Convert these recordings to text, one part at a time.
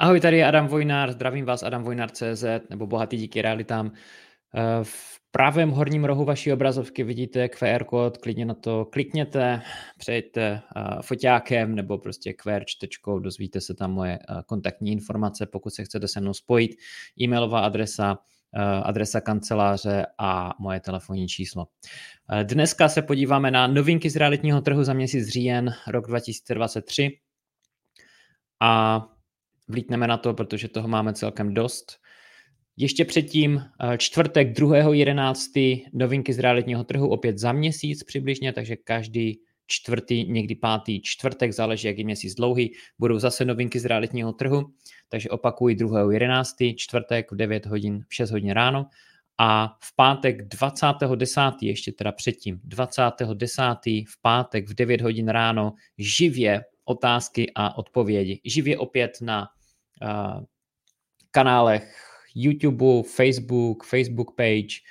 Ahoj, tady je Adam Vojnár, zdravím vás Adam Vojnár.cz nebo Bohatý díky realitám. Eh, v pravém horním rohu vaší obrazovky vidíte QR kód, klidně na to klikněte, přejďte eh, foťákem nebo prostě QR čtečkou, dozvíte se tam moje eh, kontaktní informace, pokud se chcete se mnou spojit, e-mailová adresa, adresa kanceláře a moje telefonní číslo. Dneska se podíváme na novinky z realitního trhu za měsíc říjen rok 2023 a vlítneme na to, protože toho máme celkem dost. Ještě předtím eh, čtvrtek 2.11. novinky z realitního trhu opět za měsíc přibližně, takže každý čtvrtý, někdy pátý čtvrtek, záleží, jak je měsíc dlouhý, budou zase novinky z realitního trhu, takže opakuji 2.11. čtvrtek v 9 hodin, v 6 hodin ráno a v pátek 20.10. ještě teda předtím, 20.10. v pátek v 9 hodin ráno živě otázky a odpovědi. Živě opět na kanálech YouTube, Facebook, Facebook page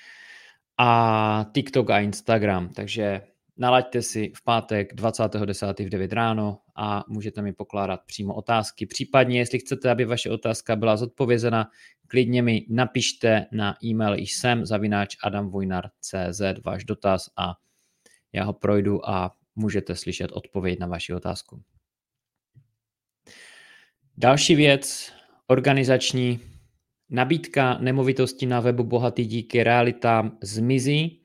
a TikTok a Instagram. Takže nalaďte si v pátek 20.10. v 9 ráno a můžete mi pokládat přímo otázky. Případně, jestli chcete, aby vaše otázka byla zodpovězena, klidně mi napište na e-mail jsem zavináč adamvojnar.cz váš dotaz a já ho projdu a můžete slyšet odpověď na vaši otázku. Další věc, organizační, nabídka nemovitosti na webu Bohatý díky realitám zmizí.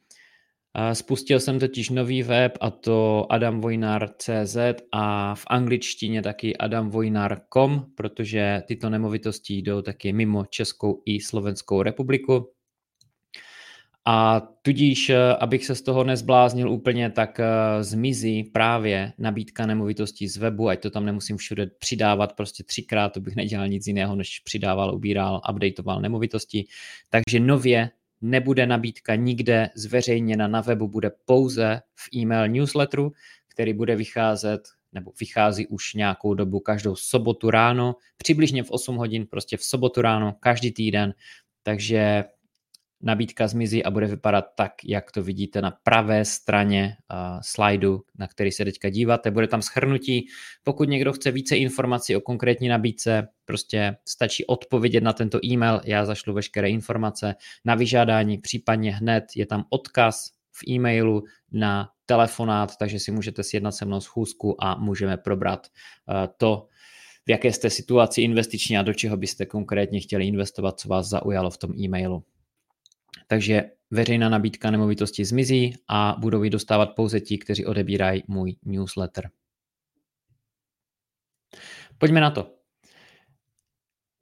Spustil jsem totiž nový web a to adamvojnar.cz a v angličtině taky adamvojnar.com, protože tyto nemovitosti jdou taky mimo Českou i Slovenskou republiku. A tudíž, eh, abych se z toho nezbláznil úplně, tak eh, zmizí právě nabídka nemovitostí z webu, ať to tam nemusím všude přidávat prostě třikrát, to bych nedělal nic jiného, než přidával, ubíral, updateoval nemovitosti. Takže nově nebude nabídka nikde zveřejněna na webu, bude pouze v e-mail newsletteru, který bude vycházet nebo vychází už nějakou dobu každou sobotu ráno, přibližně v 8 hodin, prostě v sobotu ráno, každý týden. Takže nabídka zmizí a bude vypadat tak, jak to vidíte na pravé straně uh, slajdu, na který se teďka díváte. Bude tam schrnutí. Pokud někdo chce více informací o konkrétní nabídce, prostě stačí odpovědět na tento e-mail, já zašlu veškeré informace na vyžádání, případně hned je tam odkaz v e-mailu na telefonát, takže si můžete sjednat se mnou schůzku a můžeme probrat uh, to, v jaké jste situaci investiční a do čeho byste konkrétně chtěli investovat, co vás zaujalo v tom e-mailu. Takže veřejná nabídka nemovitosti zmizí a budou ji dostávat pouze ti, kteří odebírají můj newsletter. Pojďme na to.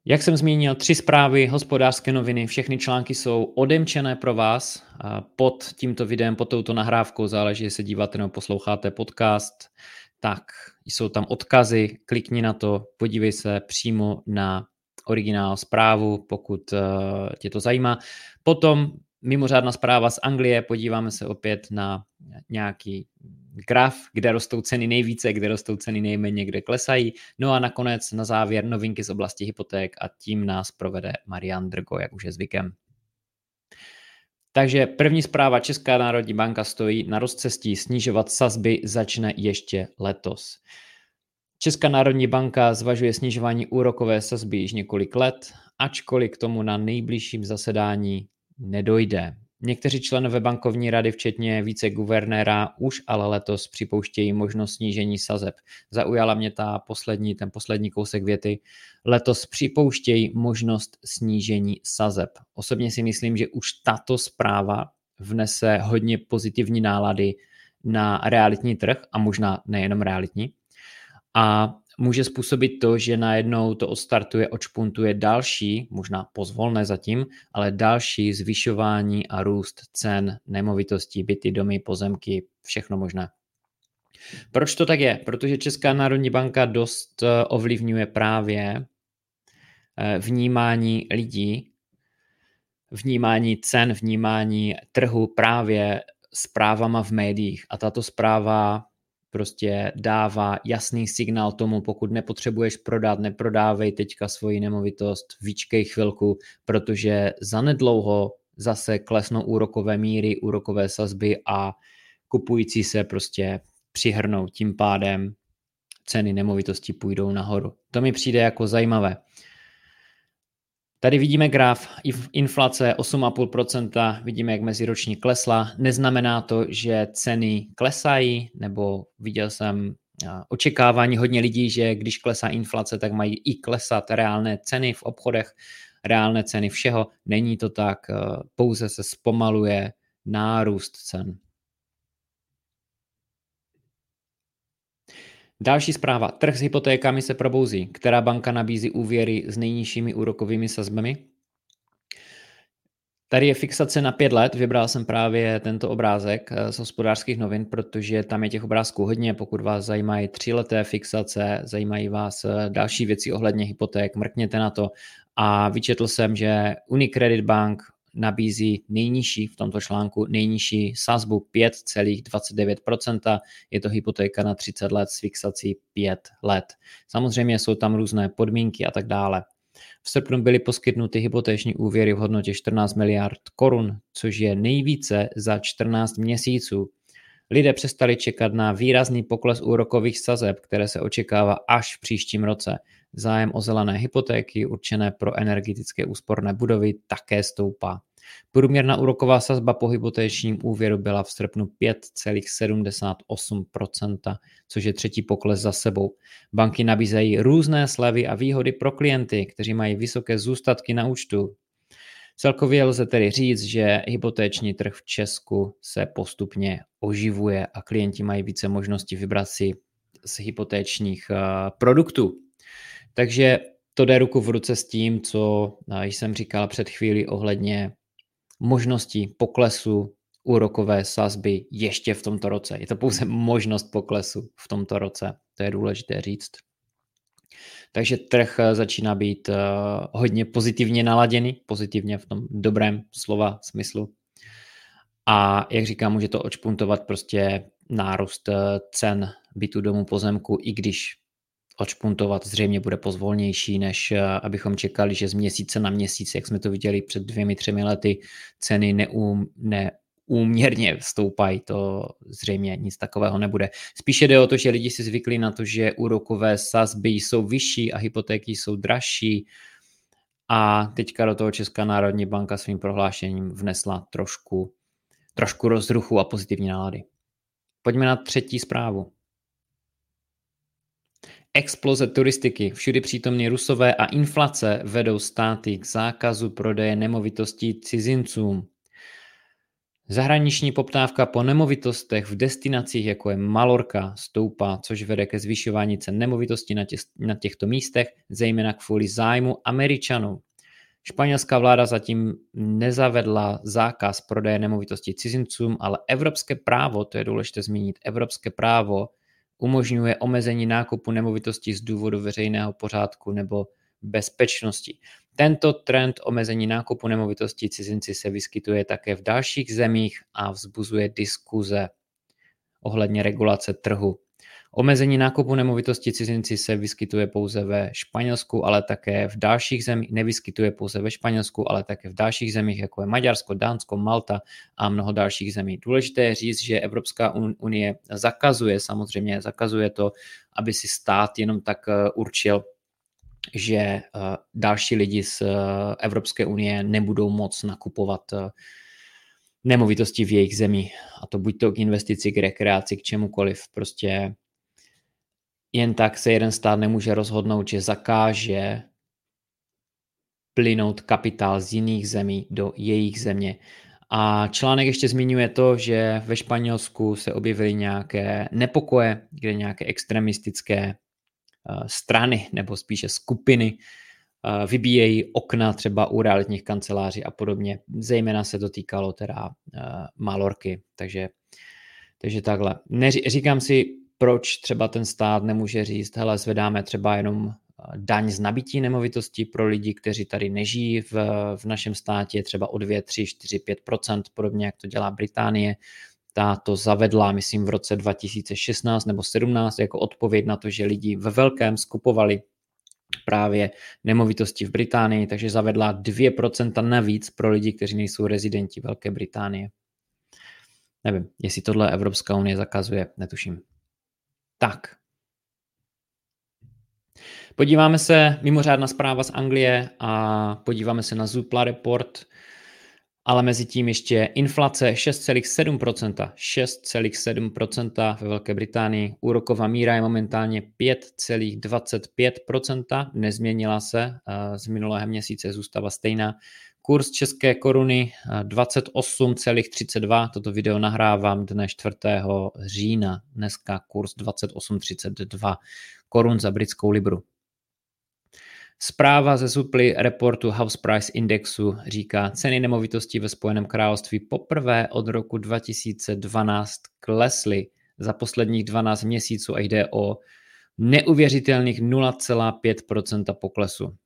Jak jsem zmínil, tři zprávy, hospodářské noviny, všechny články jsou odemčené pro vás. Pod tímto videem, pod touto nahrávkou, záleží, jestli díváte nebo posloucháte podcast, tak jsou tam odkazy, klikni na to, podívej se přímo na originál zprávu, pokud uh, tě to zajímá. Potom mimořádná zpráva z Anglie, podíváme se opět na nějaký graf, kde rostou ceny nejvíce, kde rostou ceny nejméně, kde klesají. No a nakonec na závěr novinky z oblasti hypoték a tím nás provede Marian Drgo, jak už je zvykem. Takže první zpráva Česká národní banka stojí na rozcestí snižovat sazby začne ještě letos. Česká národní banka zvažuje snižování úrokové sazby již několik let, ačkoliv k tomu na nejbližším zasedání nedojde. Někteří členové bankovní rady, včetně viceguvernéra, už ale letos připouštějí možnost snížení sazeb. Zaujala mě ta poslední, ten poslední kousek věty. Letos připouštějí možnost snížení sazeb. Osobně si myslím, že už tato zpráva vnese hodně pozitivní nálady na realitní trh a možná nejenom realitní. A může způsobit to, že najednou to odstartuje, očpuntuje další, možná pozvolné zatím, ale další zvyšování a růst cen nemovitostí, byty, domy, pozemky, všechno možné. Proč to tak je? Protože Česká národní banka dost eh, ovlivňuje právě eh, vnímání lidí, vnímání cen, vnímání trhu právě zprávama v médiích. A tato zpráva prostě dává jasný signál tomu, pokud nepotřebuješ prodat, neprodávej teďka svoji nemovitost, vyčkej chvilku, protože zanedlouho zase klesnou úrokové míry, úrokové sazby a kupující se prostě přihrnou. Tím pádem ceny nemovitosti půjdou nahoru. To mi přijde jako zajímavé. Tady vidíme graf inflace 8,5%, vidíme, jak meziročně klesla. Neznamená to, že ceny klesají, nebo viděl jsem očekávání hodně lidí, že když klesá inflace, tak mají i klesat reálné ceny v obchodech, reálné ceny všeho. Není to tak, pouze se zpomaluje nárůst cen. Další zpráva. Trh s hypotékami se probouzí. Která banka nabízí úvěry s nejnižšími úrokovými sazbami? Tady je fixace na pět let. Vybral jsem právě tento obrázek eh, z hospodářských novin, protože tam je těch obrázků hodně. Pokud vás zajímají tříleté fixace, zajímají vás eh, další věci ohledně hypoték, mrkněte na to. A vyčetl jsem, že Unicredit Bank nabízí nejnižší v tomto článku, nejnižší sazbu 5,29%. Je to hypotéka na 30 let s fixací 5 let. Samozřejmě jsou tam různé podmínky a tak dále. V srpnu byly poskytnuty hypotéční úvěry v hodnotě 14 miliard korun, což je nejvíce za 14 měsíců. Lidé přestali čekat na výrazný pokles úrokových sazeb, které se očekává až v příštím roce. Zájem o zelené hypotéky určené pro energetické úsporné budovy také stoupá. Průměrná úroková sazba po hypotéčním úvěru byla v srpnu 5,78%, což je třetí pokles za sebou. Banky nabízejí různé slevy a výhody pro klienty, kteří mají vysoké zůstatky na účtu. Celkově lze tedy říct, že hypotéční trh v Česku se postupně oživuje a klienti mají více možností vybrat si z hypotéčních eh, produktů. Takže to jde ruku v ruce s tím, co eh, jsem říkal před chvíli ohledně možností poklesu úrokové sazby ještě v tomto roce. Je to pouze možnost poklesu v tomto roce. To je důležité říct. Takže trh eh, začíná být eh, hodně pozitivně naladěný, pozitivně v tom dobrém slova smyslu. A jak říkám, může to očpuntovat prostě nárůst cen bytu domu pozemku, i když odšpuntovat zřejmě bude pozvolnější, než eh, abychom čekali, že z měsíce na měsíc, jak jsme to viděli před dvěmi, třemi lety, ceny neum, neúměrně stoupají, to zřejmě nic takového nebude. Spíše jde o to, že lidi si zvykli na to, že úrokové sazby jsou vyšší a hypotéky jsou dražší a teďka do toho Česká národní banka svým prohlášením vnesla trošku, trošku rozruchu a pozitivní nálady. Pojďme na třetí zprávu. Exploze turistiky, všudy přítomní rusové a inflace vedou státy k zákazu prodeje nemovitostí cizincům. Zahraniční poptávka po nemovitostech v destinacích, jako je Malorka, stoupá, což vede ke zvyšování cen nemovitostí na, tě, na těchto místech, zejména kvůli zájmu Američanů. Španělská vláda zatím nezavedla zákaz prodeje nemovitostí cizincům, ale evropské právo, to je důležité zmínit, evropské právo umožňuje omezení nákupu nemovitostí z důvodu veřejného pořádku nebo bezpečnosti. Tento trend omezení nákupu nemovitostí cizinci se vyskytuje také v dalších zemích a vzbuzuje diskuze ohledně regulace trhu. Omezení nákupu nemovitosti cizinci se vyskytuje pouze ve Španělsku, ale také v dalších zemích, nevyskytuje pouze ve Španělsku, ale také v dalších zemích, jako je Maďarsko, Dánsko, Malta a mnoho dalších zemí. Důležité je říct, že Evropská unie zakazuje, samozřejmě zakazuje to, aby si stát jenom tak eh, určil, že eh, další lidi z eh, Evropské unie nebudou moc nakupovat nemovitosti v jejich zemi. A to buď to k investici, k rekreaci, k čemukoliv. Prostě jen tak se jeden stát nemůže rozhodnout, že zakáže plynout kapitál z jiných zemí do jejich země. A článek ještě zmiňuje to, že ve Španělsku se objevily nějaké nepokoje, kde nějaké extremistické eh, strany nebo spíše skupiny eh, vybíjejí okna třeba u realitních kanceláří a podobně. Zejména se to týkalo teda eh, Malorky, takže, takže takhle. Neříkám si, proč třeba ten stát nemůže říct, hele, zvedáme třeba jenom eh, daň z nabití nemovitosti pro lidi, kteří tady nežijí v, v našem státě, třeba o 2, 3, 4, 5% podobně jak to dělá Británie. Ta to zavedla, myslím, v roce 2016 nebo 17 jako odpověď na to, že lidi ve velkém skupovali právě nemovitosti v Británii, takže zavedla 2% navíc pro lidi, kteří nejsou rezidenti Velké Británie. Nevím, jestli tohle Evropská unie zakazuje, netuším. Tak. Podíváme se, mimořádná zpráva z Anglie a podíváme se na Zupla report, ale mezi tím ještě inflace 6,7%, 6,7% ve Velké Británii, úroková míra je momentálně 5,25%, nezměnila se, z minulého měsíce zůstává stejná. Kurz české koruny 28,32, toto video nahrávám dne 4. října, dneska kurz 28,32 korun za britskou libru. Zpráva ze suply reportu House Price Indexu říká, ceny nemovitostí ve Spojeném království poprvé od roku 2012 klesly za posledních 12 měsíců a jde o neuvěřitelných 0,5% poklesu.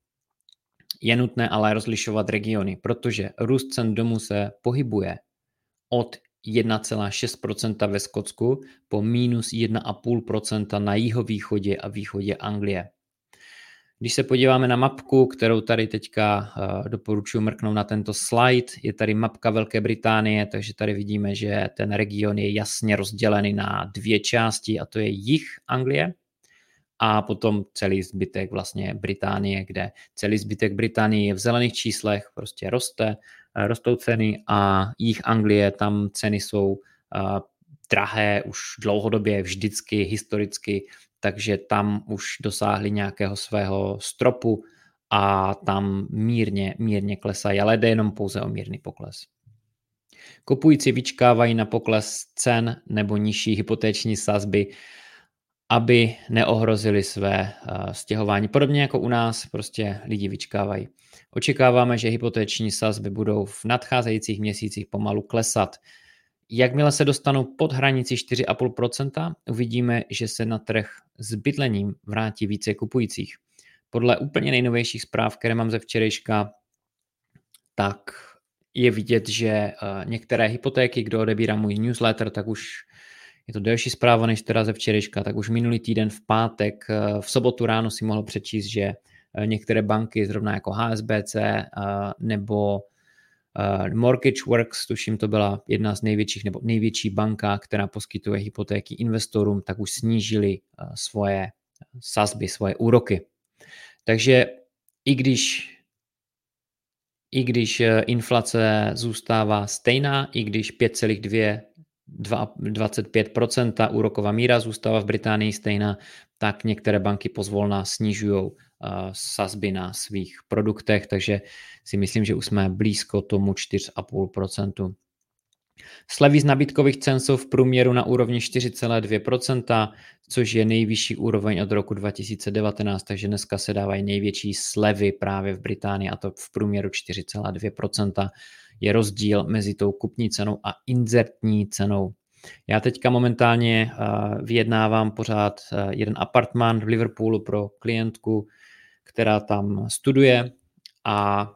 Je nutné ale rozlišovat regiony, protože růst cen domů se pohybuje od 1,6% ve Skotsku po minus 1,5% na jihovýchodě a východě Anglie. Když se podíváme na mapku, kterou tady teďka uh, doporučuji mrknout na tento slide, je tady mapka Velké Británie, takže tady vidíme, že ten region je jasně rozdělený na dvě části a to je jih Anglie a potom celý zbytek vlastně Británie, kde celý zbytek Británie je v zelených číslech, prostě roste, uh, rostou ceny a jich Anglie, tam ceny jsou uh, drahé už dlouhodobě, vždycky, historicky, takže tam už dosáhli nějakého svého stropu a tam mírně, mírně klesají, ale jde jenom pouze o mírný pokles. Kupující vyčkávají na pokles cen nebo nižší hypotéční sazby, aby neohrozili své uh, stěhování. Podobně jako u nás, prostě lidi vyčkávají. Očekáváme, že hypotéční sazby budou v nadcházejících měsících pomalu klesat. Jakmile se dostanou pod hranici 4,5%, uvidíme, že se na trh s bydlením vrátí více kupujících. Podle úplně nejnovějších zpráv, které mám ze včerejška, tak je vidět, že eh, některé hypotéky, kdo odebírá můj newsletter, tak už je to delší zpráva než teda ze včerejška, tak už minulý týden v pátek, eh, v sobotu ráno si mohl přečíst, že eh, některé banky, zrovna jako HSBC nebo Uh, Mortgage Works, tuším, to byla jedna z největších nebo největší banka, která poskytuje hypotéky investorům, tak už snížili uh, svoje sazby, svoje úroky. Takže i když i když uh, inflace zůstává stejná, i když 5,25% úroková míra zůstává v Británii stejná, tak některé banky pozvolna snižují sazby na svých produktech, takže si myslím, že už jsme blízko tomu 4,5%. Slevy z nabídkových cen jsou v průměru na úrovni 4,2%, což je nejvyšší úroveň od roku 2019, takže dneska se dávají největší slevy právě v Británii a to v průměru 4,2%. Je rozdíl mezi tou kupní cenou a inzertní cenou. Já teďka momentálně vyjednávám pořád jeden apartman v Liverpoolu pro klientku, která tam studuje a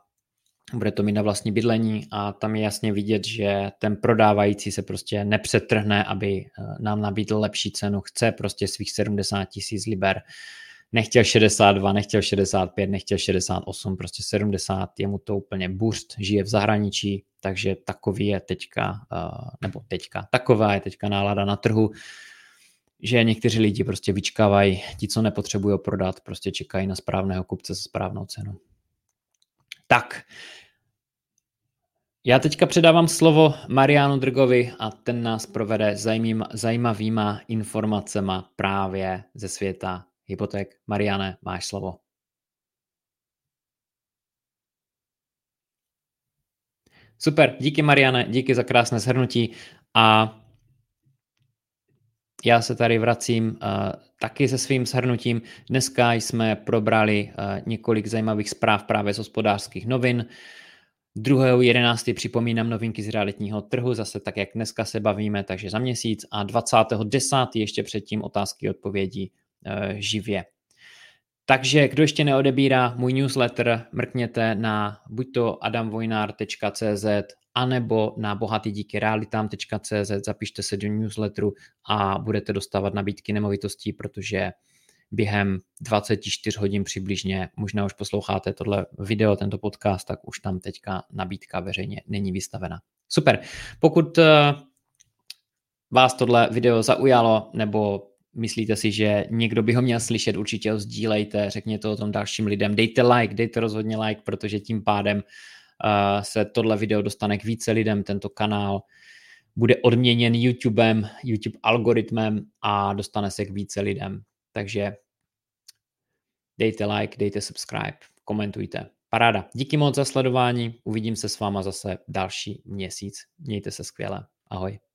bude to mít na vlastní bydlení a tam je jasně vidět, že ten prodávající se prostě nepřetrhne, aby eh, nám nabídl lepší cenu. Chce prostě svých 70 tisíc liber. Nechtěl 62, nechtěl 65, nechtěl 68, prostě 70, je mu to úplně burst, žije v zahraničí, takže takový je teďka, eh, nebo teďka, taková je teďka nálada na trhu že někteří lidi prostě vyčkávají, ti, co nepotřebují prodat, prostě čekají na správného kupce se správnou cenou. Tak, já teďka předávám slovo Marianu Drgovi a ten nás provede zajímavýma informacema právě ze světa hypoték. Mariane, máš slovo. Super, díky Mariane, díky za krásné shrnutí a já se tady vracím uh, taky se svým shrnutím. Dneska jsme probrali uh, několik zajímavých zpráv právě z hospodářských novin. 2.11. připomínám novinky z realitního trhu, zase tak, jak dneska se bavíme, takže za měsíc. A 20.10. ještě předtím otázky a odpovědi uh, živě. Takže kdo ještě neodebírá můj newsletter, mrkněte na buď to adamvojnar.cz anebo na bohatydíkyrealitám.cz, zapište se do newsletteru a budete dostávat nabídky nemovitostí, protože během 24 hodin přibližně, možná už posloucháte tohle video, tento podcast, tak už tam teďka nabídka veřejně není vystavena. Super. Pokud eh, vás tohle video zaujalo nebo myslíte si, že někdo by ho měl slyšet, určitě ho sdílejte, řekněte o tom dalším lidem, dejte like, dejte rozhodně like, protože tím pádem uh, se tohle video dostane k více lidem, tento kanál bude odměněn YouTubem, YouTube algoritmem a dostane se k více lidem. Takže dejte like, dejte subscribe, komentujte. Paráda. Díky moc za sledování, uvidím se s váma zase další měsíc. Mějte se skvěle. Ahoj.